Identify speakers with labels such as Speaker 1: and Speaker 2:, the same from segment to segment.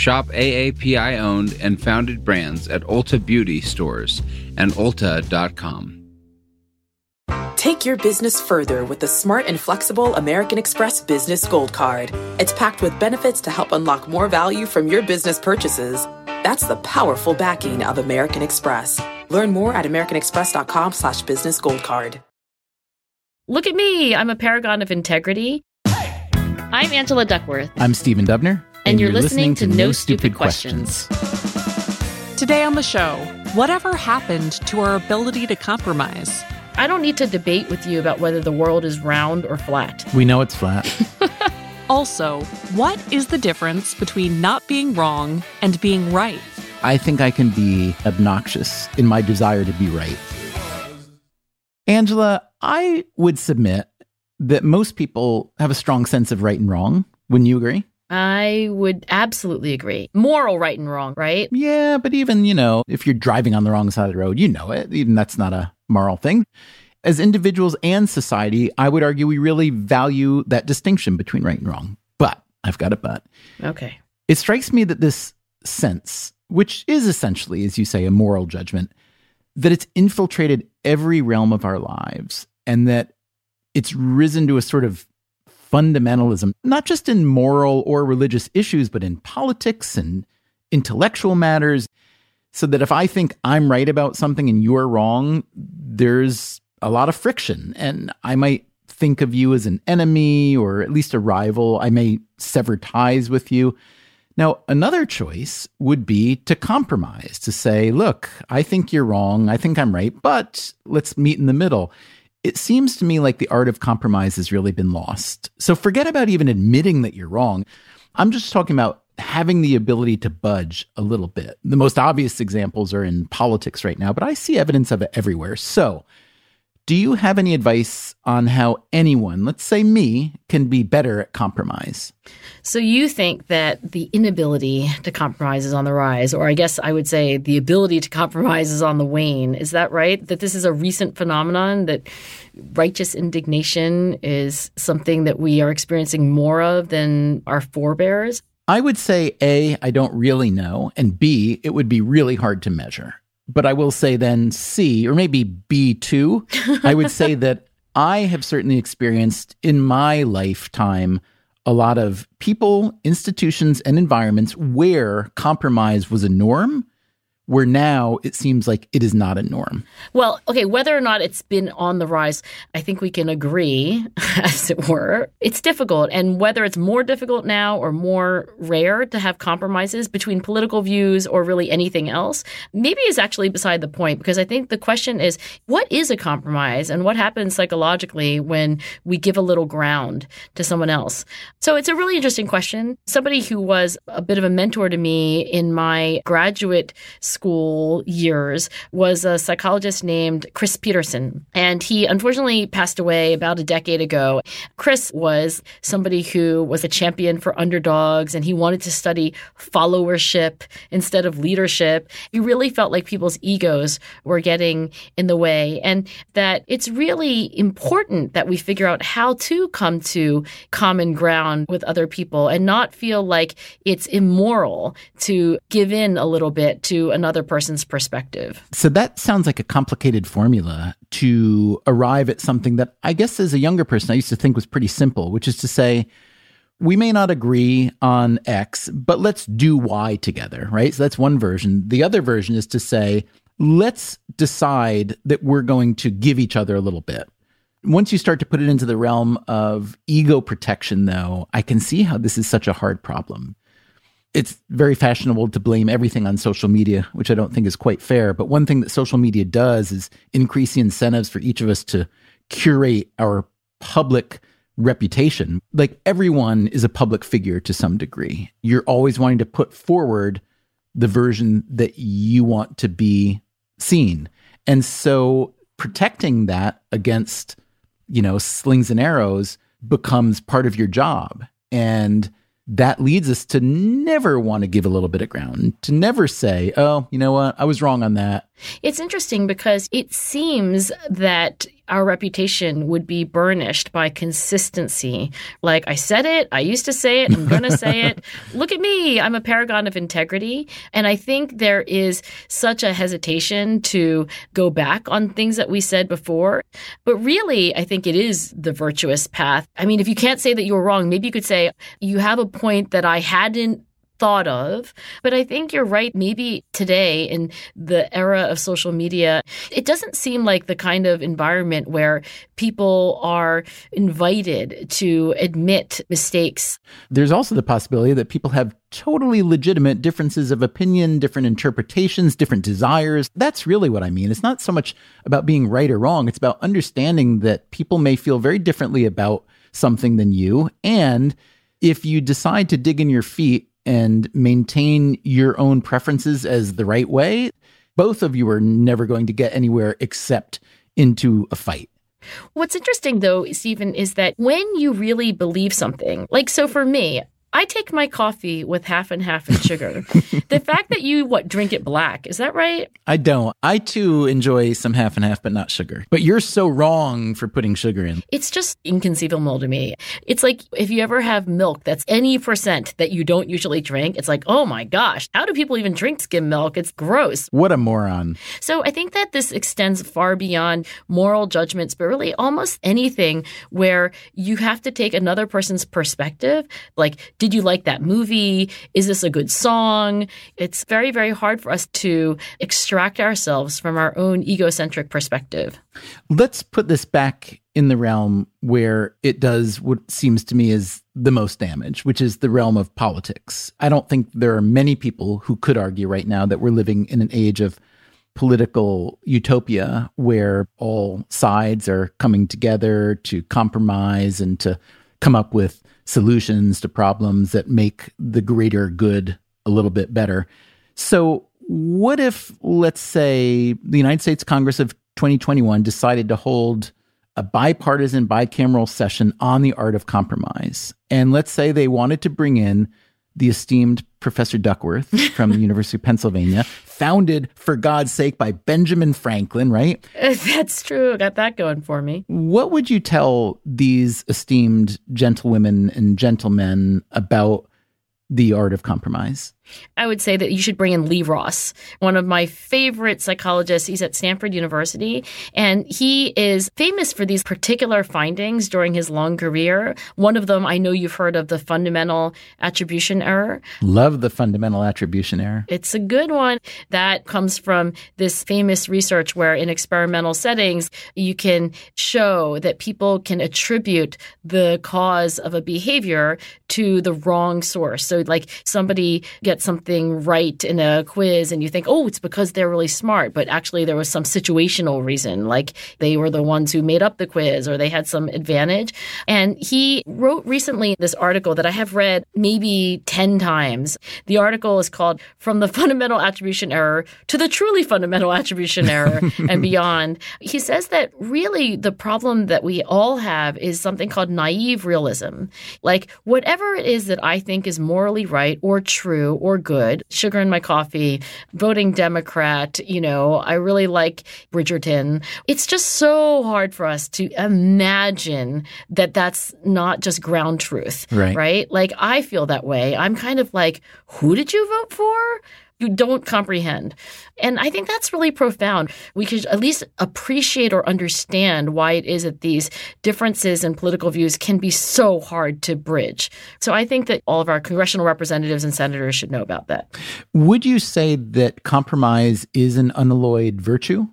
Speaker 1: Shop AAPI owned and founded brands at Ulta Beauty stores and Ulta.com.
Speaker 2: Take your business further with the smart and flexible American Express Business Gold Card. It's packed with benefits to help unlock more value from your business purchases. That's the powerful backing of American Express. Learn more at americanexpress.com slash business gold card.
Speaker 3: Look at me. I'm a paragon of integrity. I'm Angela Duckworth.
Speaker 4: I'm Stephen Dubner.
Speaker 3: And, you're, listening, to, No Stupid Questions.
Speaker 5: Today on the show, whatever happened to our ability to compromise?
Speaker 3: I don't need to debate with you about whether the world is round or flat.
Speaker 4: We know it's flat.
Speaker 5: Also, what is the difference between not being wrong and being right?
Speaker 4: I think I can be obnoxious in my desire to be right. Angela, I would submit that most people have a strong sense of right and wrong. Wouldn't you agree?
Speaker 3: I would absolutely agree. Moral right and wrong, right?
Speaker 4: Yeah, but even, you know, if you're driving on the wrong side of the road, you know it. Even that's not a moral thing. As individuals and society, I would argue we really value that distinction between right and wrong. But I've got a but.
Speaker 3: Okay.
Speaker 4: It strikes me that this sense, which is essentially, as you say, a moral judgment, that it's infiltrated every realm of our lives and that it's risen to a sort of fundamentalism, not just in moral or religious issues, but in politics and intellectual matters. So that if I think I'm right about something and you're wrong, there's a lot of friction. And I might think of you as an enemy or at least a rival. I may sever ties with you. Now, another choice would be to compromise, to say, look, I think you're wrong. I think I'm right, but let's meet in the middle. It seems to me like the art of compromise has really been lost. So forget about even admitting that you're wrong. I'm just talking about having the ability to budge a little bit. The most obvious examples are in politics right now, but I see evidence of it everywhere. So, do you have any advice on how anyone, let's say me, can be better at compromise?
Speaker 3: So you think that the inability to compromise is on the rise, or I guess I would say the ability to compromise is on the wane. Is that right? That this is a recent phenomenon, that righteous indignation is something that we are experiencing more of than our forebears?
Speaker 4: I would say A, I don't really know, and B, it would be really hard to measure but I will say then C or maybe B2. I would say that I have certainly experienced in my lifetime a lot of people, institutions, and environments where compromise was a norm where now it seems like it is not a norm.
Speaker 3: Well, okay, whether or not it's been on the rise, I think we can agree, as it were. It's difficult. And whether it's more difficult now or more rare to have compromises between political views or really anything else, maybe is actually beside the point because I think the question is what is a compromise and what happens psychologically when we give a little ground to someone else? So it's a really interesting question. Somebody who was a bit of a mentor to me in my graduate school school years was a psychologist named Chris Peterson. And he unfortunately passed away about a decade ago. Chris was somebody who was a champion for underdogs and he wanted to study followership instead of leadership. He really felt like people's egos were getting in the way and that it's really important that we figure out how to come to common ground with other people and not feel like it's immoral to give in a little bit to another another person's perspective.
Speaker 4: So that sounds like a complicated formula to arrive at something that I guess as a younger person I used to think was pretty simple, which is to say, we may not agree on X, but let's do Y together, right? So that's one version. The other version is to say, let's decide that we're going to give each other a little bit. Once you start to put it into the realm of ego protection, though, I can see how this is such a hard problem it's very fashionable to blame everything on social media, which I don't think is quite fair. But one thing that social media does is increase the incentives for each of us to curate our public reputation. Like everyone is a public figure to some degree. You're always wanting to put forward the version that you want to be seen. And so protecting that against, you know, slings and arrows becomes part of your job. And that leads us to never want to give a little bit of ground, to never say, oh, you know what, I was wrong on that.
Speaker 3: It's interesting because it seems that our reputation would be burnished by consistency. Like, I said it, I used to say it, I'm going to say it. Look at me, I'm a paragon of integrity. And I think there is such a hesitation to go back on things that we said before. But really, I think it is the virtuous path. I mean, if you can't say that you were wrong, maybe you could say, you have a point that I hadn't thought of. But I think you're right. Maybe today, in the era of social media, it doesn't seem like the kind of environment where people are invited to admit mistakes.
Speaker 4: There's also the possibility that people have totally legitimate differences of opinion, different interpretations, different desires. That's really what I mean. It's not so much about being right or wrong, it's about understanding that people may feel very differently about something than you. And if you decide to dig in your feet and maintain your own preferences as the right way, both of you are never going to get anywhere except into a fight.
Speaker 3: What's interesting, though, Stephen, is that when you really believe something, like, so for me, I take my coffee with half and half in sugar. the fact that you what drink it black is that right?
Speaker 4: I don't. I too enjoy some half and half, but not sugar. But you're so wrong for putting sugar in.
Speaker 3: It's just inconceivable to me. It's like if you ever have milk that's any percent that you don't usually drink, it's like, oh my gosh, how do people even drink skim milk? It's gross.
Speaker 4: What a moron.
Speaker 3: So I think that this extends far beyond moral judgments, but really almost anything where you have to take another person's perspective, like did you like that movie? Is this a good song? It's very, very hard for us to extract ourselves from our own egocentric perspective.
Speaker 4: Let's put this back in the realm where it does what seems to me is the most damage, which is the realm of politics. I don't think there are many people who could argue right now that we're living in an age of political utopia where all sides are coming together to compromise and to come up with solutions to problems that make the greater good a little bit better. So, what if, let's say, the United States Congress of 2021 decided to hold a bipartisan bicameral session on the art of compromise? And let's say they wanted to bring in the esteemed Professor Duckworth from the University of Pennsylvania, founded, for God's sake, by Benjamin Franklin, right?
Speaker 3: That's true. Got that going for me.
Speaker 4: What would you tell these esteemed gentlewomen and gentlemen about the art of compromise?
Speaker 3: I would say that you should bring in Lee Ross, one of my favorite psychologists. He's at Stanford University, and he is famous for these particular findings during his long career. One of them, I know you've heard of the fundamental attribution error.
Speaker 4: Love the fundamental attribution error.
Speaker 3: It's a good one. That comes from this famous research where, in experimental settings, you can show that people can attribute the cause of a behavior to the wrong source. So, like somebody gets something right in a quiz and you think, oh, it's because they're really smart, but actually there was some situational reason, like they were the ones who made up the quiz or they had some advantage. And he wrote recently this article that I have read maybe 10 times. The article is called From the Fundamental Attribution Error to the Truly Fundamental Attribution Error and Beyond. He says that really the problem that we all have is something called naive realism. Like whatever it is that I think is morally right or true or good. Sugar in my coffee, voting Democrat, you know, I really like Bridgerton. It's just so hard for us to imagine that that's not just ground truth.
Speaker 4: Right.
Speaker 3: Right? Like I feel that way. I'm kind of like, who did you vote for? You don't comprehend. And I think that's really profound. We could at least appreciate or understand why it is that these differences in political views can be so hard to bridge. So I think that all of our congressional representatives and senators should know about that.
Speaker 4: Would you say that compromise is an unalloyed virtue?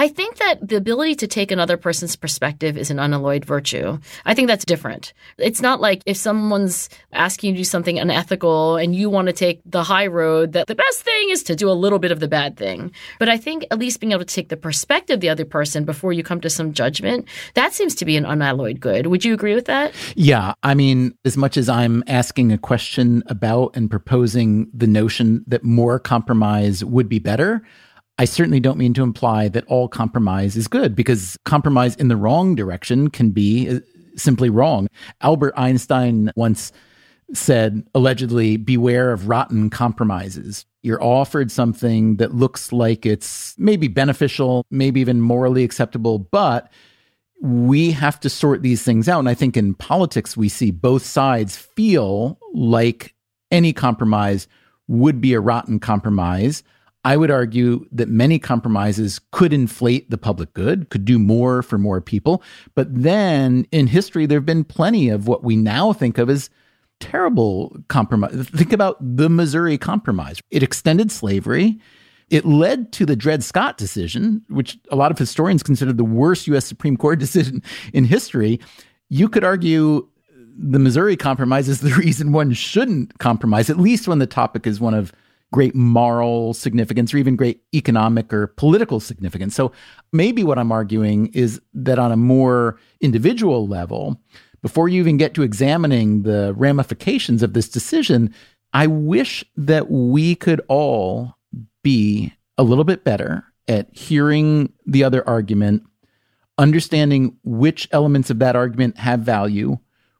Speaker 3: I think that the ability to take another person's perspective is an unalloyed virtue. I think that's different. It's not like if someone's asking you to do something unethical and you want to take the high road, that the best thing is to do a little bit of the bad thing. But I think at least being able to take the perspective of the other person before you come to some judgment, that seems to be an unalloyed good. Would you agree with that?
Speaker 4: Yeah. I mean, as much as I'm asking a question about and proposing the notion that more compromise would be better, I certainly don't mean to imply that all compromise is good because compromise in the wrong direction can be uh, simply wrong. Albert Einstein once said, allegedly, beware of rotten compromises. You're offered something that looks like it's maybe beneficial, maybe even morally acceptable, but we have to sort these things out. And I think in politics, we see both sides feel like any compromise would be a rotten compromise. I would argue that many compromises could inflate the public good, could do more for more people. But then in history, there have been plenty of what we now think of as terrible compromise. Think about the Missouri Compromise. It extended slavery. It led to the Dred Scott decision, which a lot of historians consider the worst U.S. Supreme Court decision in history. You could argue the Missouri Compromise is the reason one shouldn't compromise, at least when the topic is one of great moral significance or even great economic or political significance. So maybe what I'm arguing is that on a more individual level, before you even get to examining the ramifications of this decision, I wish that we could all be a little bit better at hearing the other argument, understanding which elements of that argument have value,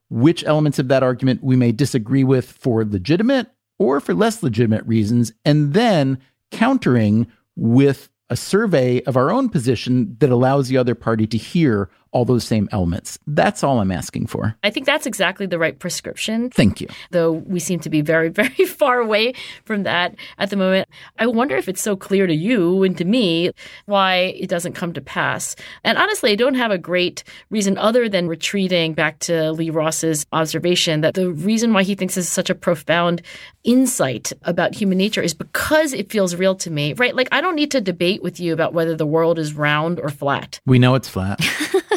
Speaker 4: which elements of that argument we may disagree with for legitimate or for less legitimate reasons, and then countering with a survey of our own position that allows the other party to hear all those same elements. That's all I'm asking for.
Speaker 3: I think that's exactly the right prescription.
Speaker 4: Thank you.
Speaker 3: Though we seem to be very, very far away from that at the moment. I wonder if it's so clear to you and to me why it doesn't come to pass. And honestly, I don't have a great reason other than retreating back to Lee Ross's observation that the reason why he thinks this is such a profound insight about human nature is because it feels real to me, right? Like, I don't need to debate with you about whether the world is round or flat.
Speaker 4: We know it's flat.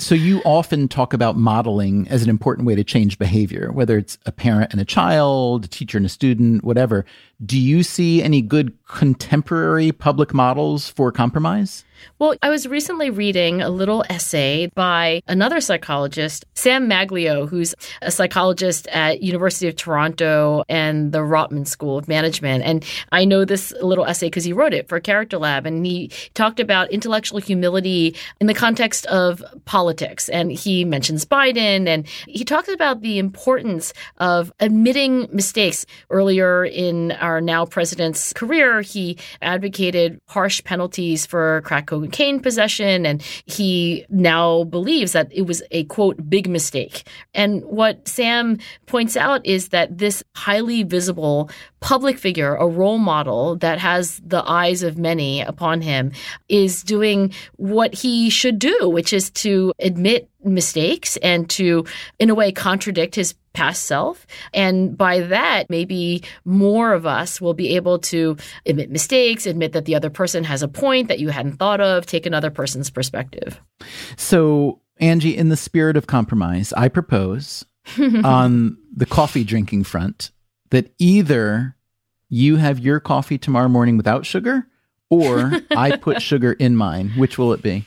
Speaker 4: So you often talk about modeling as an important way to change behavior, whether it's a parent and a child, a teacher and a student, whatever. Do you see any good contemporary public models for compromise?
Speaker 3: Well, I was recently reading a little essay by another psychologist, Sam Maglio, who's a psychologist at University of Toronto and the Rotman School of Management. And I know this little essay because he wrote it for Character Lab, and he talked about intellectual humility in the context of politics. And he mentions Biden, and he talks about the importance of admitting mistakes. Earlier in our now president's career, he advocated harsh penalties for crack cocaine possession. And he now believes that it was a quote, big mistake. And what Sam points out is that this highly visible public figure, a role model that has the eyes of many upon him, is doing what he should do, which is to admit mistakes and to, in a way, contradict his past self. And by that, maybe more of us will be able to admit mistakes, admit that the other person has a point that you hadn't thought of, take another person's perspective.
Speaker 4: So, Angie, in the spirit of compromise, I propose on the coffee drinking front that either you have your coffee tomorrow morning without sugar or I put sugar in mine. Which will it be?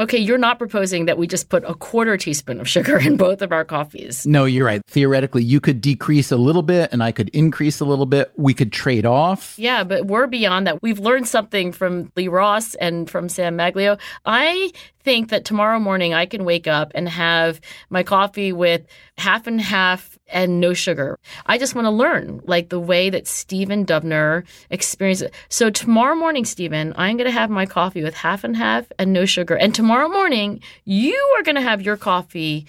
Speaker 3: Okay, you're not proposing that we just put a quarter teaspoon of sugar in both of our coffees.
Speaker 4: No, you're right. Theoretically, you could decrease a little bit and I could increase a little bit. We could trade off.
Speaker 3: Yeah, but we're beyond that. We've learned something from Lee Ross and from Sam Maglio. I think that tomorrow morning I can wake up and have my coffee with half and half and no sugar. I just want to learn like the way that Stephen Dubner experienced it. So tomorrow morning, Stephen, I'm going to have my coffee with half and half and no sugar. And tomorrow morning, you are going to have your coffee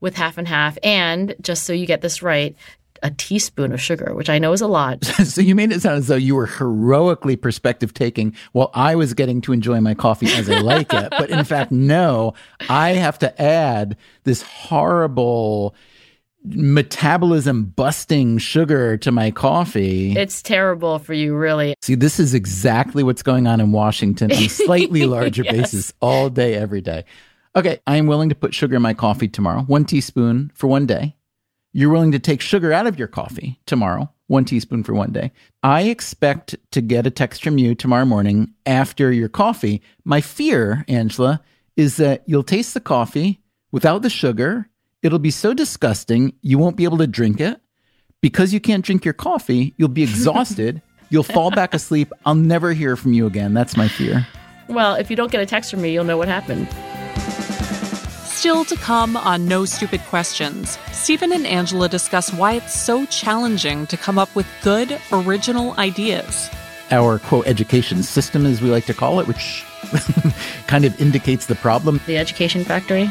Speaker 3: with half and half. And just so you get this right, a teaspoon of sugar, which I know is a lot.
Speaker 4: so you made it sound as though you were heroically perspective taking while I was getting to enjoy my coffee as I like it. But in fact, no, I have to add this horrible metabolism busting sugar to my coffee.
Speaker 3: It's terrible for you, really.
Speaker 4: See, this is exactly what's going on in Washington on a slightly larger
Speaker 3: Yes.
Speaker 4: basis all day, every day. Okay, I am willing to put sugar in my coffee tomorrow, one teaspoon for one day. You're willing to take sugar out of your coffee tomorrow, one teaspoon for one day. I expect to get a text from you tomorrow morning after your coffee. My fear, Angela, is that you'll taste the coffee without the sugar. It'll be so disgusting, you won't be able to drink it. Because you can't drink your coffee, you'll be exhausted. You'll fall back asleep. I'll never hear from you again. That's my fear.
Speaker 3: Well, if you don't get a text from me, you'll know what happened.
Speaker 5: Still to come on No Stupid Questions, Stephen and Angela discuss why it's so challenging to come up with good, original ideas.
Speaker 4: Our quote education system, as we like to call it, which kind of indicates the problem.
Speaker 3: The Education Factory.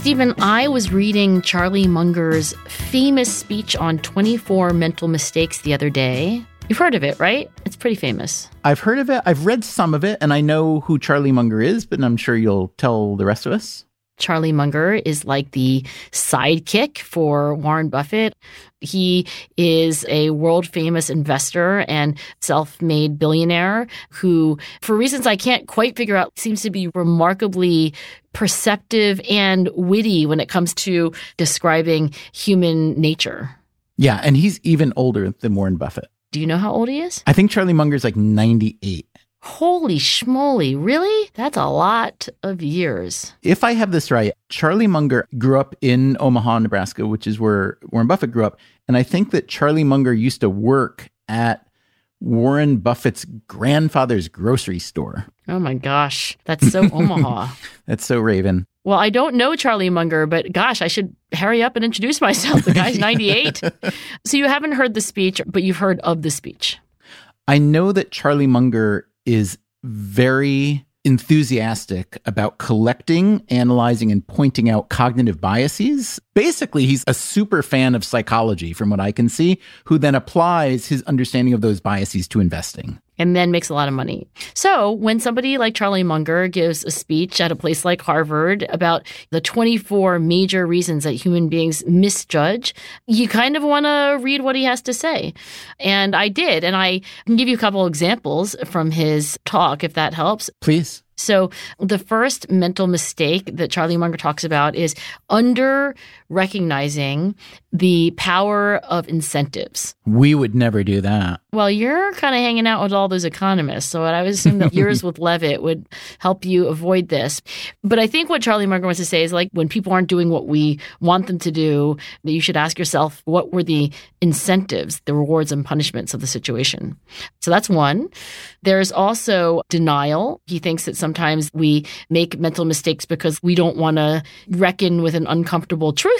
Speaker 3: Stephen, I was reading Charlie Munger's famous speech on 24 mental mistakes the other day. You've heard of it, right? It's pretty famous.
Speaker 4: I've heard of it. I've read some of it, and I know who Charlie Munger is, but I'm sure you'll tell the rest of us.
Speaker 3: Charlie Munger is like the sidekick for Warren Buffett. He is a world famous investor and self made billionaire who, for reasons I can't quite figure out, seems to be remarkably perceptive and witty when it comes to describing human nature.
Speaker 4: Yeah, and he's even older than Warren Buffett.
Speaker 3: Do you know how old he is?
Speaker 4: I think Charlie Munger's like 98.
Speaker 3: Holy schmoly, really? That's a lot of years.
Speaker 4: If I have this right, Charlie Munger grew up in Omaha, Nebraska, which is where Warren Buffett grew up. And I think that Charlie Munger used to work at Warren Buffett's grandfather's grocery store.
Speaker 3: Oh my gosh, that's so Omaha.
Speaker 4: That's so Raven.
Speaker 3: Well, I don't know Charlie Munger, but gosh, I should hurry up and introduce myself. The guy's 98. so you haven't heard the speech, but you've heard of the speech.
Speaker 4: I know that Charlie Munger is very enthusiastic about collecting, analyzing, and pointing out cognitive biases. Basically, he's a super fan of psychology, from what I can see, who then applies his understanding of those biases to investing.
Speaker 3: And then makes a lot of money. So when somebody like Charlie Munger gives a speech at a place like Harvard about the 24 major reasons that human beings misjudge, you kind of want to read what he has to say. And I did. And I can give you a couple examples from his talk, if that helps.
Speaker 4: Please.
Speaker 3: So, the first mental mistake that Charlie Munger talks about is under recognizing the power of incentives.
Speaker 4: We would never do that.
Speaker 3: Well, you're kind of hanging out with all those economists. So I would assume that yours with Levitt would help you avoid this. But I think what Charlie Munger wants to say is like when people aren't doing what we want them to do, that you should ask yourself what were the incentives, the rewards and punishments of the situation. So that's one. There's also denial. He thinks that sometimes we make mental mistakes because we don't want to reckon with an uncomfortable truth.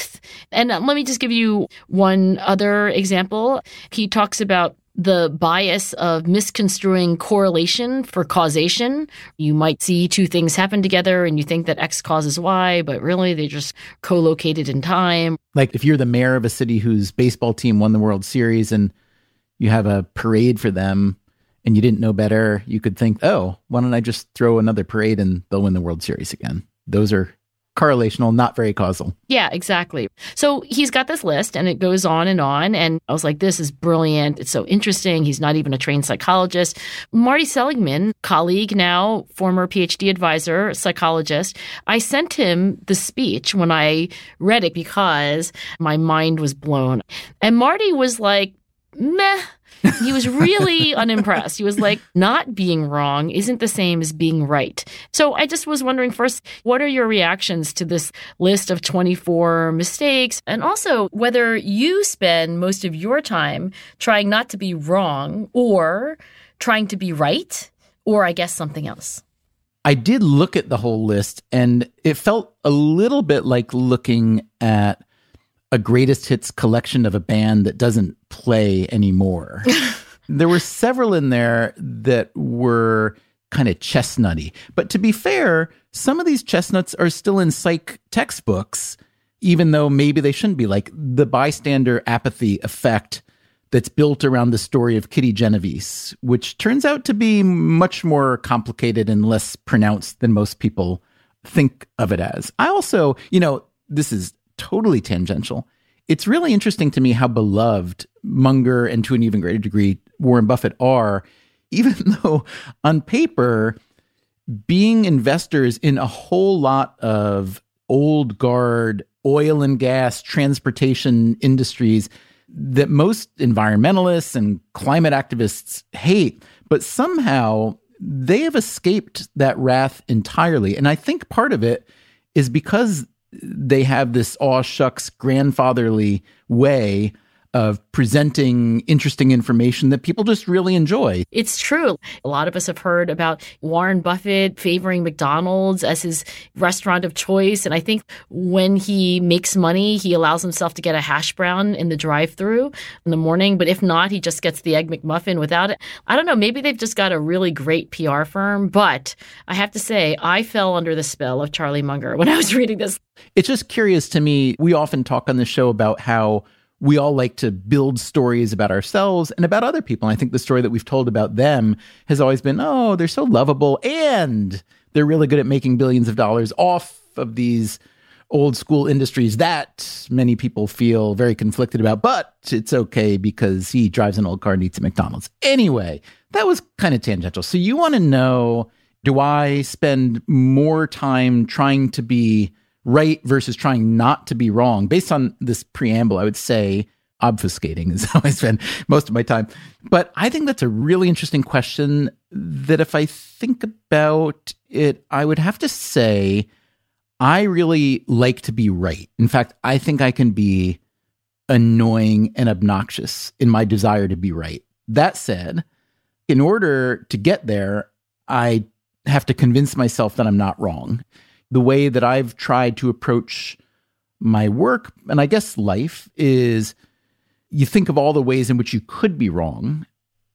Speaker 3: And uh, let me just give you one other example. He talks about the bias of misconstruing correlation for causation. You might see two things happen together and you think that X causes Y, but really they're just co located in time.
Speaker 4: Like if you're the mayor of a city whose baseball team won the World Series and you have a parade for them and you didn't know better, you could think, oh, why don't I just throw another parade and they'll win the World Series again? Those are correlational, not very causal.
Speaker 3: Yeah, exactly. So he's got this list and it goes on and on. And I was like, this is brilliant. It's so interesting. He's not even a trained psychologist. Marty Seligman, colleague now, former PhD advisor, psychologist, I sent him the speech when I read it because my mind was blown. And Marty was like, meh he was really unimpressed. He was like, not being wrong isn't the same as being right. So I just was wondering first, what are your reactions to this list of 24 mistakes? And also whether you spend most of your time trying not to be wrong or trying to be right, or I guess something else.
Speaker 4: I did look at the whole list and it felt a little bit like looking at a greatest hits collection of a band that doesn't play anymore. there were several in there that were kind of chestnutty. But to be fair, some of these chestnuts are still in psych textbooks, even though maybe they shouldn't be. Like the bystander apathy effect that's built around the story of Kitty Genovese, which turns out to be much more complicated and less pronounced than most people think of it as. I also, you know, this is totally tangential. It's really interesting to me how beloved Munger and to an even greater degree Warren Buffett are, even though on paper, being investors in a whole lot of old guard oil and gas transportation industries that most environmentalists and climate activists hate, but somehow they have escaped that wrath entirely. And I think part of it is because they have this aw shucks grandfatherly way of presenting interesting information that people just really enjoy.
Speaker 3: It's true. A lot of us have heard about Warren Buffett favoring McDonald's as his restaurant of choice. And I think when he makes money, he allows himself to get a hash brown in the drive through in the morning. But if not, he just gets the Egg McMuffin without it. I don't know. Maybe they've just got a really great PR firm. But I have to say, I fell under the spell of Charlie Munger when I was reading this.
Speaker 4: It's just curious to me. We often talk on the show about how we all like to build stories about ourselves and about other people. And I think the story that we've told about them has always been, oh, they're so lovable and they're really good at making billions of dollars off of these old school industries that many people feel very conflicted about, but it's okay because he drives an old car and eats at McDonald's. Anyway, that was kind of tangential. So you want to know do I spend more time trying to be right versus trying not to be wrong. Based on this preamble, I would say obfuscating is how I spend most of my time. But I think that's a really interesting question that if I think about it, I would have to say I really like to be right. In fact, I think I can be annoying and obnoxious in my desire to be right. That said, in order to get there, I have to convince myself that I'm not wrong the way that I've tried to approach my work and I guess life is you think of all the ways in which you could be wrong.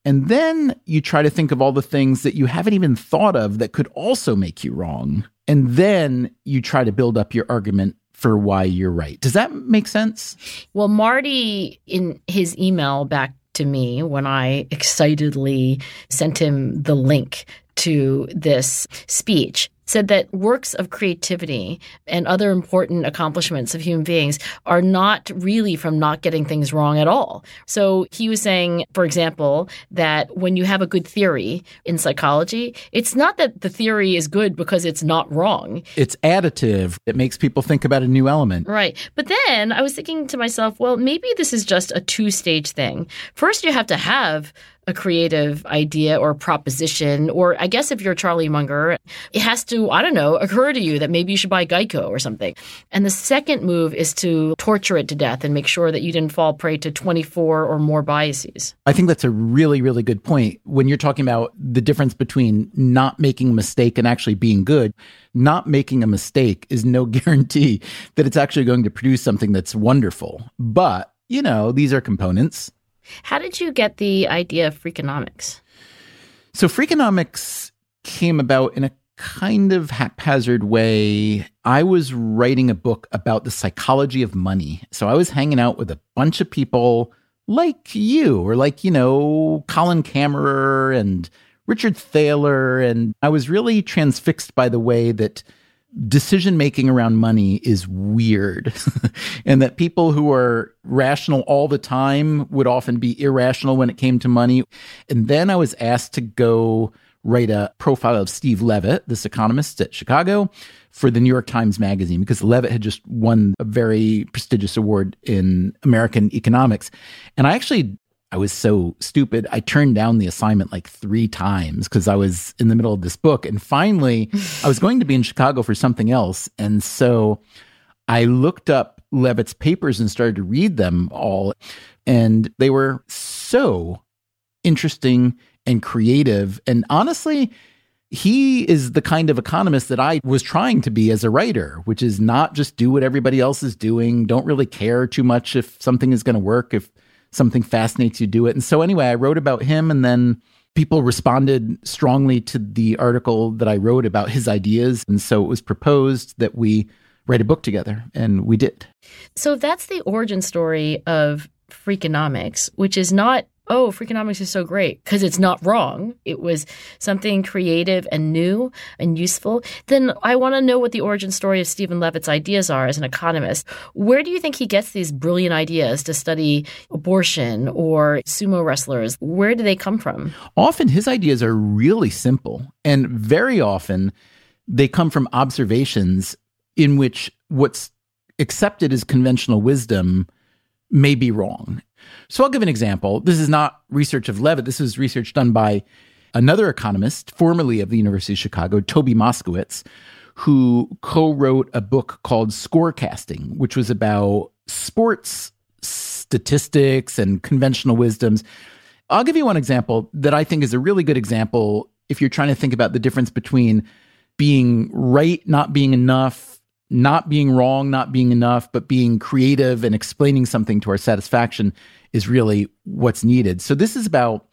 Speaker 4: And then you try to think of all the things that you haven't even thought of that could also make you wrong. And then you try to build up your argument for why you're right. Does that make sense?
Speaker 3: Well, Marty, in his email back to me when I excitedly sent him the link to this speech, said that works of creativity and other important accomplishments of human beings are not really from not getting things wrong at all. So he was saying, for example, that when you have a good theory in psychology, it's not that the theory is good because it's not wrong.
Speaker 4: It's additive. It makes people think about a new element.
Speaker 3: Right. But then I was thinking to myself, well, maybe this is just a two stage thing. First, you have to have a creative idea or proposition, or I guess if you're Charlie Munger, it has to, I don't know, occur to you that maybe you should buy Geico or something. And the second move is to torture it to death and make sure that you didn't fall prey to 24 or more biases.
Speaker 4: I think that's a really, really good point. When you're talking about the difference between not making a mistake and actually being good, not making a mistake is no guarantee that it's actually going to produce something that's wonderful. But, you know, these are components
Speaker 3: how did you get the idea of Freakonomics?
Speaker 4: So, Freakonomics came about in a kind of haphazard way. I was writing a book about the psychology of money. So, I was hanging out with a bunch of people like you or like, you know, Colin Camerer and Richard Thaler. And I was really transfixed by the way that decision making around money is weird and that people who are rational all the time would often be irrational when it came to money. And then I was asked to go write a profile of Steve Levitt, this economist at Chicago, for the New York Times Magazine, because Levitt had just won a very prestigious award in American economics. And I actually I was so stupid. I turned down the assignment like three times because I was in the middle of this book. And finally, I was going to be in Chicago for something else. And so I looked up Levitt's papers and started to read them all. And they were so interesting and creative. And honestly, he is the kind of economist that I was trying to be as a writer, which is not just do what everybody else is doing, don't really care too much if something is going to work. If something fascinates you, do it. And so, anyway, I wrote about him, and then people responded strongly to the article that I wrote about his ideas. And so it was proposed that we write a book together, and we did.
Speaker 3: So, that's the origin story of Freakonomics, which is not oh, Freakonomics is so great because it's not wrong. It was something creative and new and useful. Then I want to know what the origin story of Steven Levitt's ideas are as an economist. Where do you think he gets these brilliant ideas to study abortion or sumo wrestlers? Where do they come from?
Speaker 4: Often his ideas are really simple, and very often they come from observations in which what's accepted as conventional wisdom may be wrong. So I'll give an example. This is not research of Levitt. This is research done by another economist, formerly of the University of Chicago, Toby Moskowitz, who co-wrote a book called Scorecasting, which was about sports statistics and conventional wisdoms. I'll give you one example that I think is a really good example if you're trying to think about the difference between being right, not being enough, not being wrong, not being enough, but being creative and explaining something to our satisfaction is really what's needed. So, this is about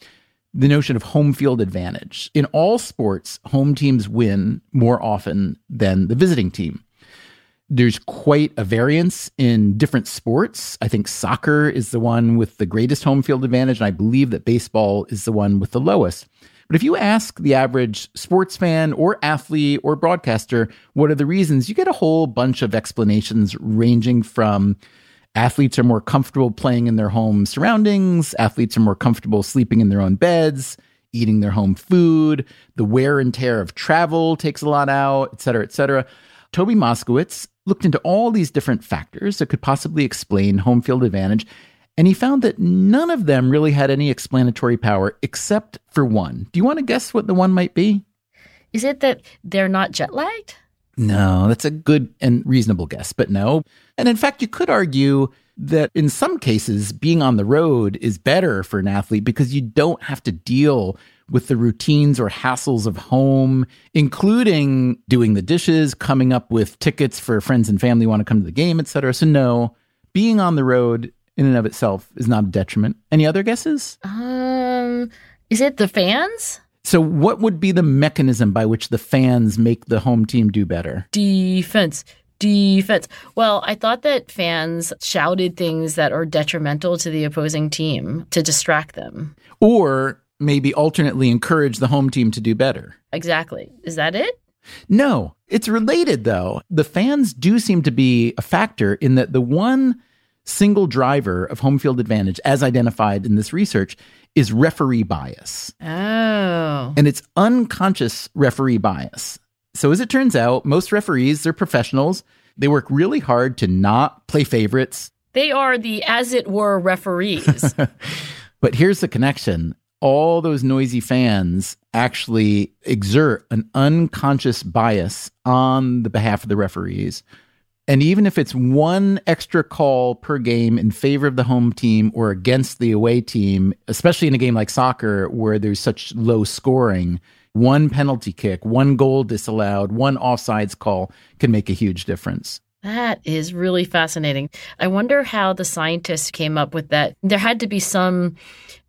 Speaker 4: the notion of home field advantage. In all sports, home teams win more often than the visiting team. There's quite a variance in different sports. I think soccer is the one with the greatest home field advantage, and I believe that baseball is the one with the lowest. But if you ask the average sports fan or athlete or broadcaster what are the reasons, you get a whole bunch of explanations ranging from athletes are more comfortable playing in their home surroundings, athletes are more comfortable sleeping in their own beds, eating their home food, the wear and tear of travel takes a lot out, et cetera, et cetera. Toby Moskowitz looked into all these different factors that could possibly explain home field advantage and he found that none of them really had any explanatory power except for one. Do you want to guess what the one might be?
Speaker 3: Is it that they're not jet lagged?
Speaker 4: No, that's a good and reasonable guess, but no. And in fact, you could argue that in some cases, being on the road is better for an athlete because you don't have to deal with the routines or hassles of home, including doing the dishes, coming up with tickets for friends and family who want to come to the game, etc. So no, being on the road in and of itself is not a detriment. Any other guesses?
Speaker 3: Um, is it the fans?
Speaker 4: So, what would be the mechanism by which the fans make the home team do better?
Speaker 3: Defense. Defense. Well, I thought that fans shouted things that are detrimental to the opposing team to distract them.
Speaker 4: Or maybe alternately encourage the home team to do better.
Speaker 3: Exactly. Is that it?
Speaker 4: No, it's related though. The fans do seem to be a factor in that the one single driver of home field advantage, as identified in this research, is referee bias.
Speaker 3: Oh.
Speaker 4: And it's unconscious referee bias. So, as it turns out, most referees, they're professionals. They work really hard to not play favorites.
Speaker 3: They are the, as it were, referees.
Speaker 4: but here's the connection all those noisy fans actually exert an unconscious bias on the behalf of the referees and even if it's one extra call per game in favor of the home team or against the away team, especially in a game like soccer where there's such low scoring, one penalty kick, one goal disallowed, one offsides call can make a huge difference.
Speaker 3: That is really fascinating. I wonder how the scientists came up with that. There had to be some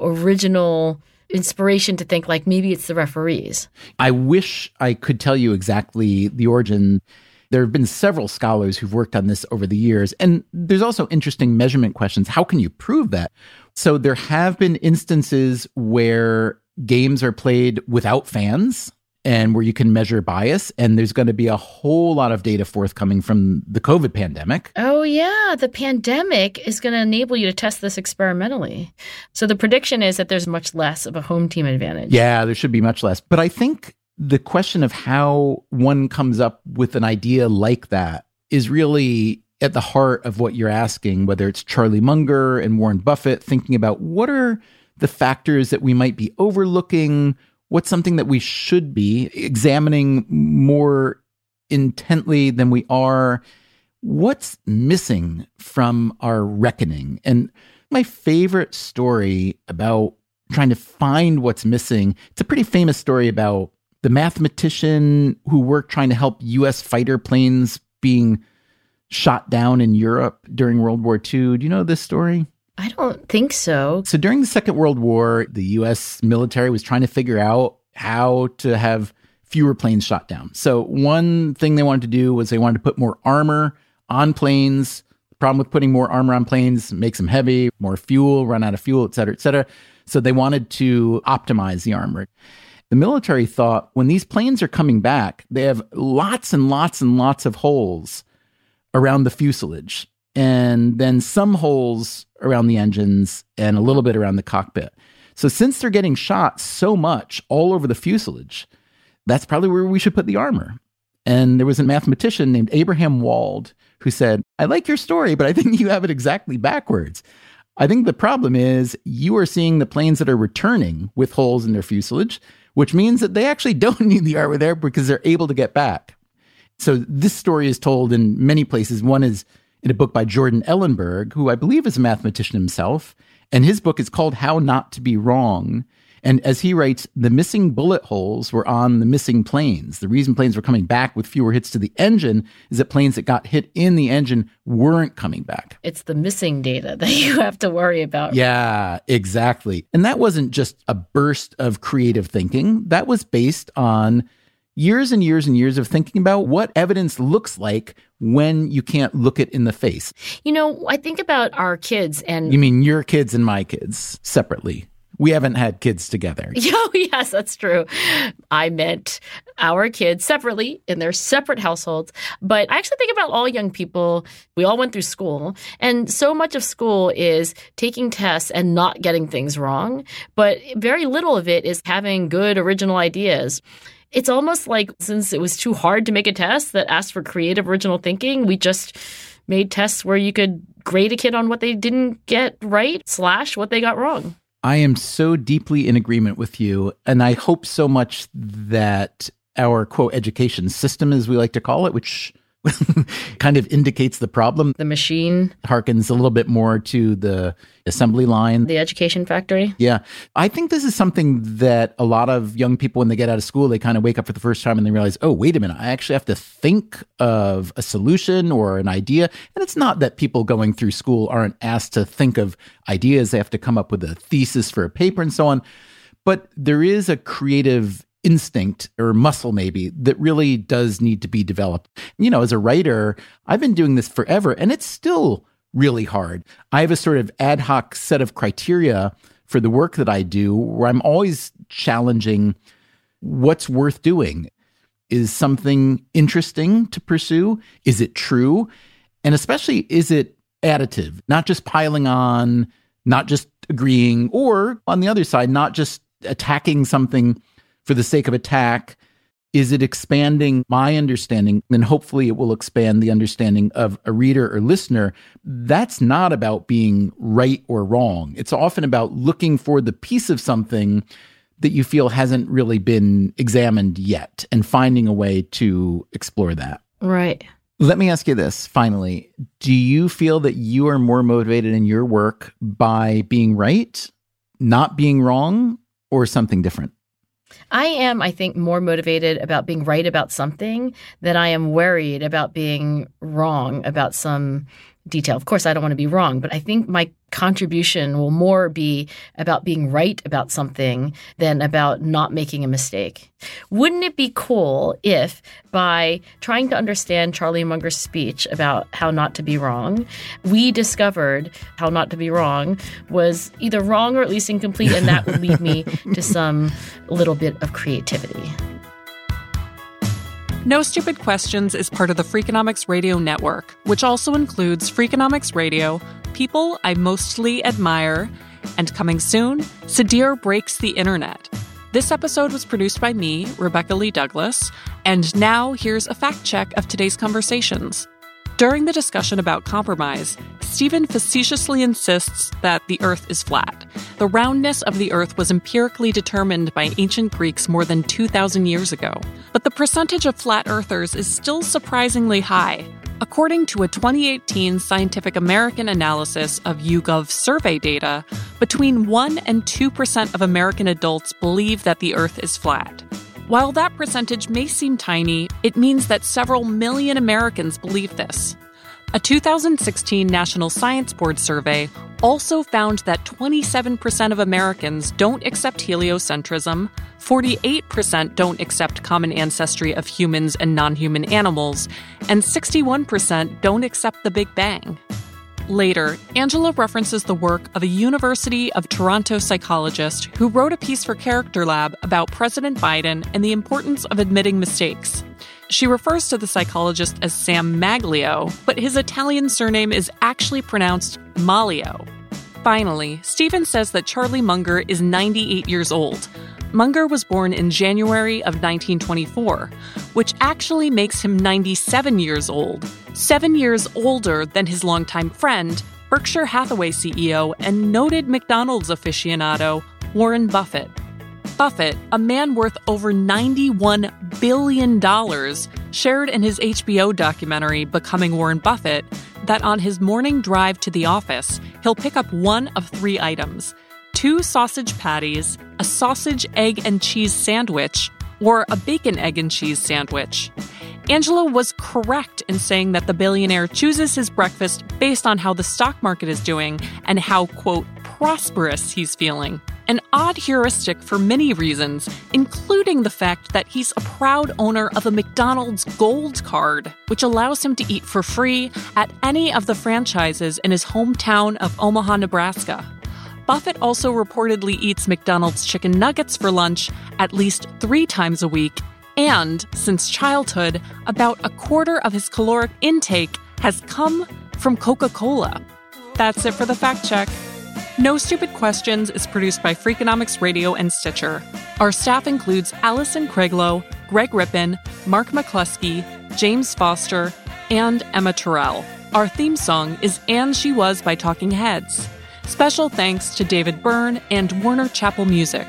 Speaker 3: original inspiration to think like maybe it's the referees.
Speaker 4: I wish I could tell you exactly the origin There have been several scholars who've worked on this over the years. And there's also interesting measurement questions. How can you prove that? So there have been instances where games are played without fans and where you can measure bias. And there's going to be a whole lot of data forthcoming from the COVID pandemic.
Speaker 3: Oh, yeah. The pandemic is going to enable you to test this experimentally. So the prediction is that there's much less of a home team advantage.
Speaker 4: Yeah, there should be much less. But I think the question of how one comes up with an idea like that is really at the heart of what you're asking, whether it's Charlie Munger and Warren Buffett thinking about what are the factors that we might be overlooking, what's something that we should be examining more intently than we are, what's missing from our reckoning. And my favorite story about trying to find what's missing, it's a pretty famous story about the mathematician who worked trying to help US fighter planes being shot down in Europe during World War II. Do you know this story?
Speaker 3: I don't think so.
Speaker 4: So during the Second World War, the US military was trying to figure out how to have fewer planes shot down. So one thing they wanted to do was they wanted to put more armor on planes. The problem with putting more armor on planes makes them heavy, more fuel, run out of fuel, et cetera, et cetera. So they wanted to optimize the armor. The military thought when these planes are coming back, they have lots and lots and lots of holes around the fuselage, and then some holes around the engines and a little bit around the cockpit. So since they're getting shot so much all over the fuselage, that's probably where we should put the armor. And there was a mathematician named Abraham Wald who said, I like your story, but I think you have it exactly backwards. I think the problem is you are seeing the planes that are returning with holes in their fuselage, which means that they actually don't need the armor there because they're able to get back. So this story is told in many places. One is in a book by Jordan Ellenberg, who I believe is a mathematician himself, and his book is called How Not to Be Wrong. And as he writes, the missing bullet holes were on the missing planes. The reason planes were coming back with fewer hits to the engine is that planes that got hit in the engine weren't coming back.
Speaker 3: It's the missing data that you have to worry about.
Speaker 4: Yeah, exactly. And that wasn't just a burst of creative thinking, that was based on years and years and years of thinking about what evidence looks like when you can't look it in the face.
Speaker 3: You know, I think about our kids and.
Speaker 4: You mean your kids and my kids separately? We haven't had kids together.
Speaker 3: Oh, yes, that's true. I meant our kids separately in their separate households. But I actually think about all young people. We all went through school, and so much of school is taking tests and not getting things wrong. But very little of it is having good original ideas. It's almost like since it was too hard to make a test that asked for creative original thinking, we just made tests where you could grade a kid on what they didn't get right slash what they got wrong.
Speaker 4: I am so deeply in agreement with you. And I hope so much that our quote education system, as we like to call it, which kind of indicates the problem.
Speaker 3: The machine
Speaker 4: harkens a little bit more to the assembly line,
Speaker 3: the education factory.
Speaker 4: Yeah. I think this is something that a lot of young people, when they get out of school, they kind of wake up for the first time and they realize, oh, wait a minute, I actually have to think of a solution or an idea. And it's not that people going through school aren't asked to think of ideas, they have to come up with a thesis for a paper and so on. But there is a creative instinct or muscle maybe that really does need to be developed. You know, as a writer, I've been doing this forever and it's still really hard. I have a sort of ad hoc set of criteria for the work that I do where I'm always challenging what's worth doing. Is something interesting to pursue? Is it true? And especially, is it additive, not just piling on, not just agreeing, or on the other side, not just attacking something for the sake of attack? Is it expanding my understanding? And hopefully it will expand the understanding of a reader or listener. That's not about being right or wrong. It's often about looking for the piece of something that you feel hasn't really been examined yet and finding a way to explore that.
Speaker 3: Right.
Speaker 4: Let me ask you this finally. Do you feel that you are more motivated in your work by being right, not being wrong, or something different?
Speaker 3: I am, I think, more motivated about being right about something than I am worried about being wrong about some detail. Of course, I don't want to be wrong, but I think my contribution will more be about being right about something than about not making a mistake. Wouldn't it be cool if, by trying to understand Charlie Munger's speech about how not to be wrong, we discovered how not to be wrong was either wrong or at least incomplete, and that would lead me to some little bit of creativity?
Speaker 5: No Stupid Questions is part of the Freakonomics Radio Network, which also includes Freakonomics Radio, People I Mostly Admire, and coming soon, Sudhir Breaks the Internet. This episode was produced by me, Rebecca Lee Douglas, and now here's a fact check of today's conversations. During the discussion about compromise, Stephen facetiously insists that the Earth is flat. The roundness of the Earth was empirically determined by ancient Greeks more than 2,000 years ago. But the percentage of flat earthers is still surprisingly high. According to a 2018 Scientific American analysis of YouGov survey data, between 1 and 2% of American adults believe that the Earth is flat. While that percentage may seem tiny, it means that several million Americans believe this. A 2016 National Science Board survey also found that 27% of Americans don't accept heliocentrism, 48% don't accept common ancestry of humans and non human animals, and 61% don't accept the Big Bang. Later, Angela references the work of a University of Toronto psychologist who wrote a piece for Character Lab about President Biden and the importance of admitting mistakes. She refers to the psychologist as Sam Maglio, but his Italian surname is actually pronounced Malio. Finally, Stephen says that Charlie Munger is 98 years old. Munger was born in January of 1924, which actually makes him 97 years old seven years older than his longtime friend, Berkshire Hathaway CEO and noted McDonald's aficionado, Warren Buffett. Buffett, a man worth over $91 billion, shared in his HBO documentary, Becoming Warren Buffett, that on his morning drive to the office, he'll pick up one of three items two sausage patties, a sausage, egg, and cheese sandwich, or a bacon, egg, and cheese sandwich. Angela was correct in saying that the billionaire chooses his breakfast based on how the stock market is doing and how, quote, prosperous he's feeling. An odd heuristic for many reasons, including the fact that he's a proud owner of a McDonald's Gold Card, which allows him to eat for free at any of the franchises in his hometown of Omaha, Nebraska. Buffett also reportedly eats McDonald's chicken nuggets for lunch at least three times a week and since childhood, about a quarter of his caloric intake has come from Coca Cola. That's it for the fact check. No Stupid Questions is produced by Freakonomics Radio and Stitcher. Our staff includes Allison Craiglow, Greg Rippin, Mark McCluskey, James Foster, and Emma Terrell. Our theme song is And She Was by Talking Heads. Special thanks to David Byrne and Warner Chappell Music.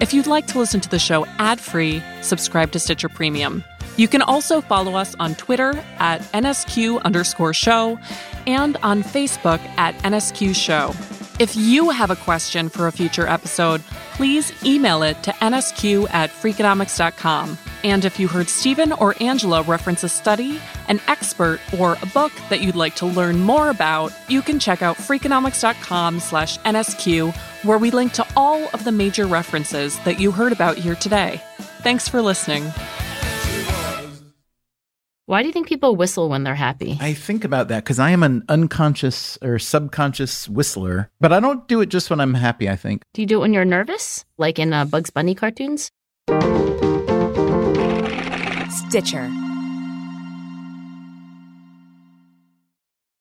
Speaker 5: If you'd like to listen to the show ad free, subscribe to Stitcher Premium. You can also follow us on Twitter at NSQ underscore show and on Facebook at NSQ show. If you have a question for a future episode, please email it to nsq at freakonomics.com. And if you heard Stephen or Angela reference a study, an expert, or a book that you'd like to learn more about, you can check out freakonomics.com slash nsq, where we link to all of the major references that you heard about here today. Thanks for listening.
Speaker 3: Why do you think people whistle when they're happy?
Speaker 4: I think about that because I am an unconscious or subconscious whistler, but I don't do it just when I'm happy, I think.
Speaker 3: Do you do it when you're nervous, like in uh, Bugs Bunny cartoons?
Speaker 6: Stitcher.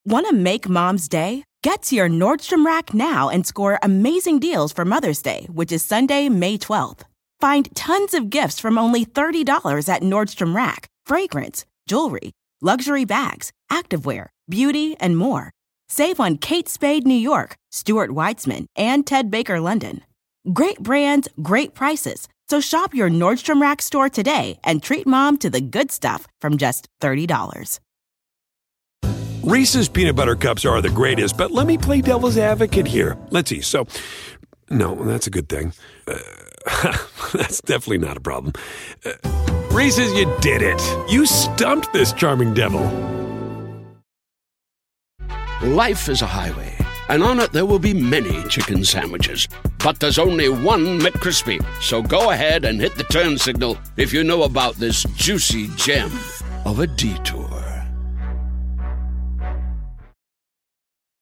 Speaker 6: Want to make mom's day? Get to your Nordstrom Rack now and score amazing deals for Mother's Day, which is Sunday, May 12th. Find tons of gifts from only $30 at Nordstrom Rack fragrance, jewelry, luxury bags, activewear, beauty, and more. Save on Kate Spade New York, Stuart Weitzman, and Ted Baker London. Great brands, great prices. So shop your Nordstrom Rack store today and treat mom to the good stuff from just $30.
Speaker 7: Reese's peanut butter cups are the greatest, but let me play devil's advocate here. Let's see. So, no, that's a good thing. Uh, that's definitely not a problem. Uh, Reese's, you did it. You stumped this charming devil.
Speaker 8: Life is a highway, and on it there will be many chicken sandwiches. But there's only one McCrispy. So go ahead and hit the turn signal if you know about this juicy gem of a detour.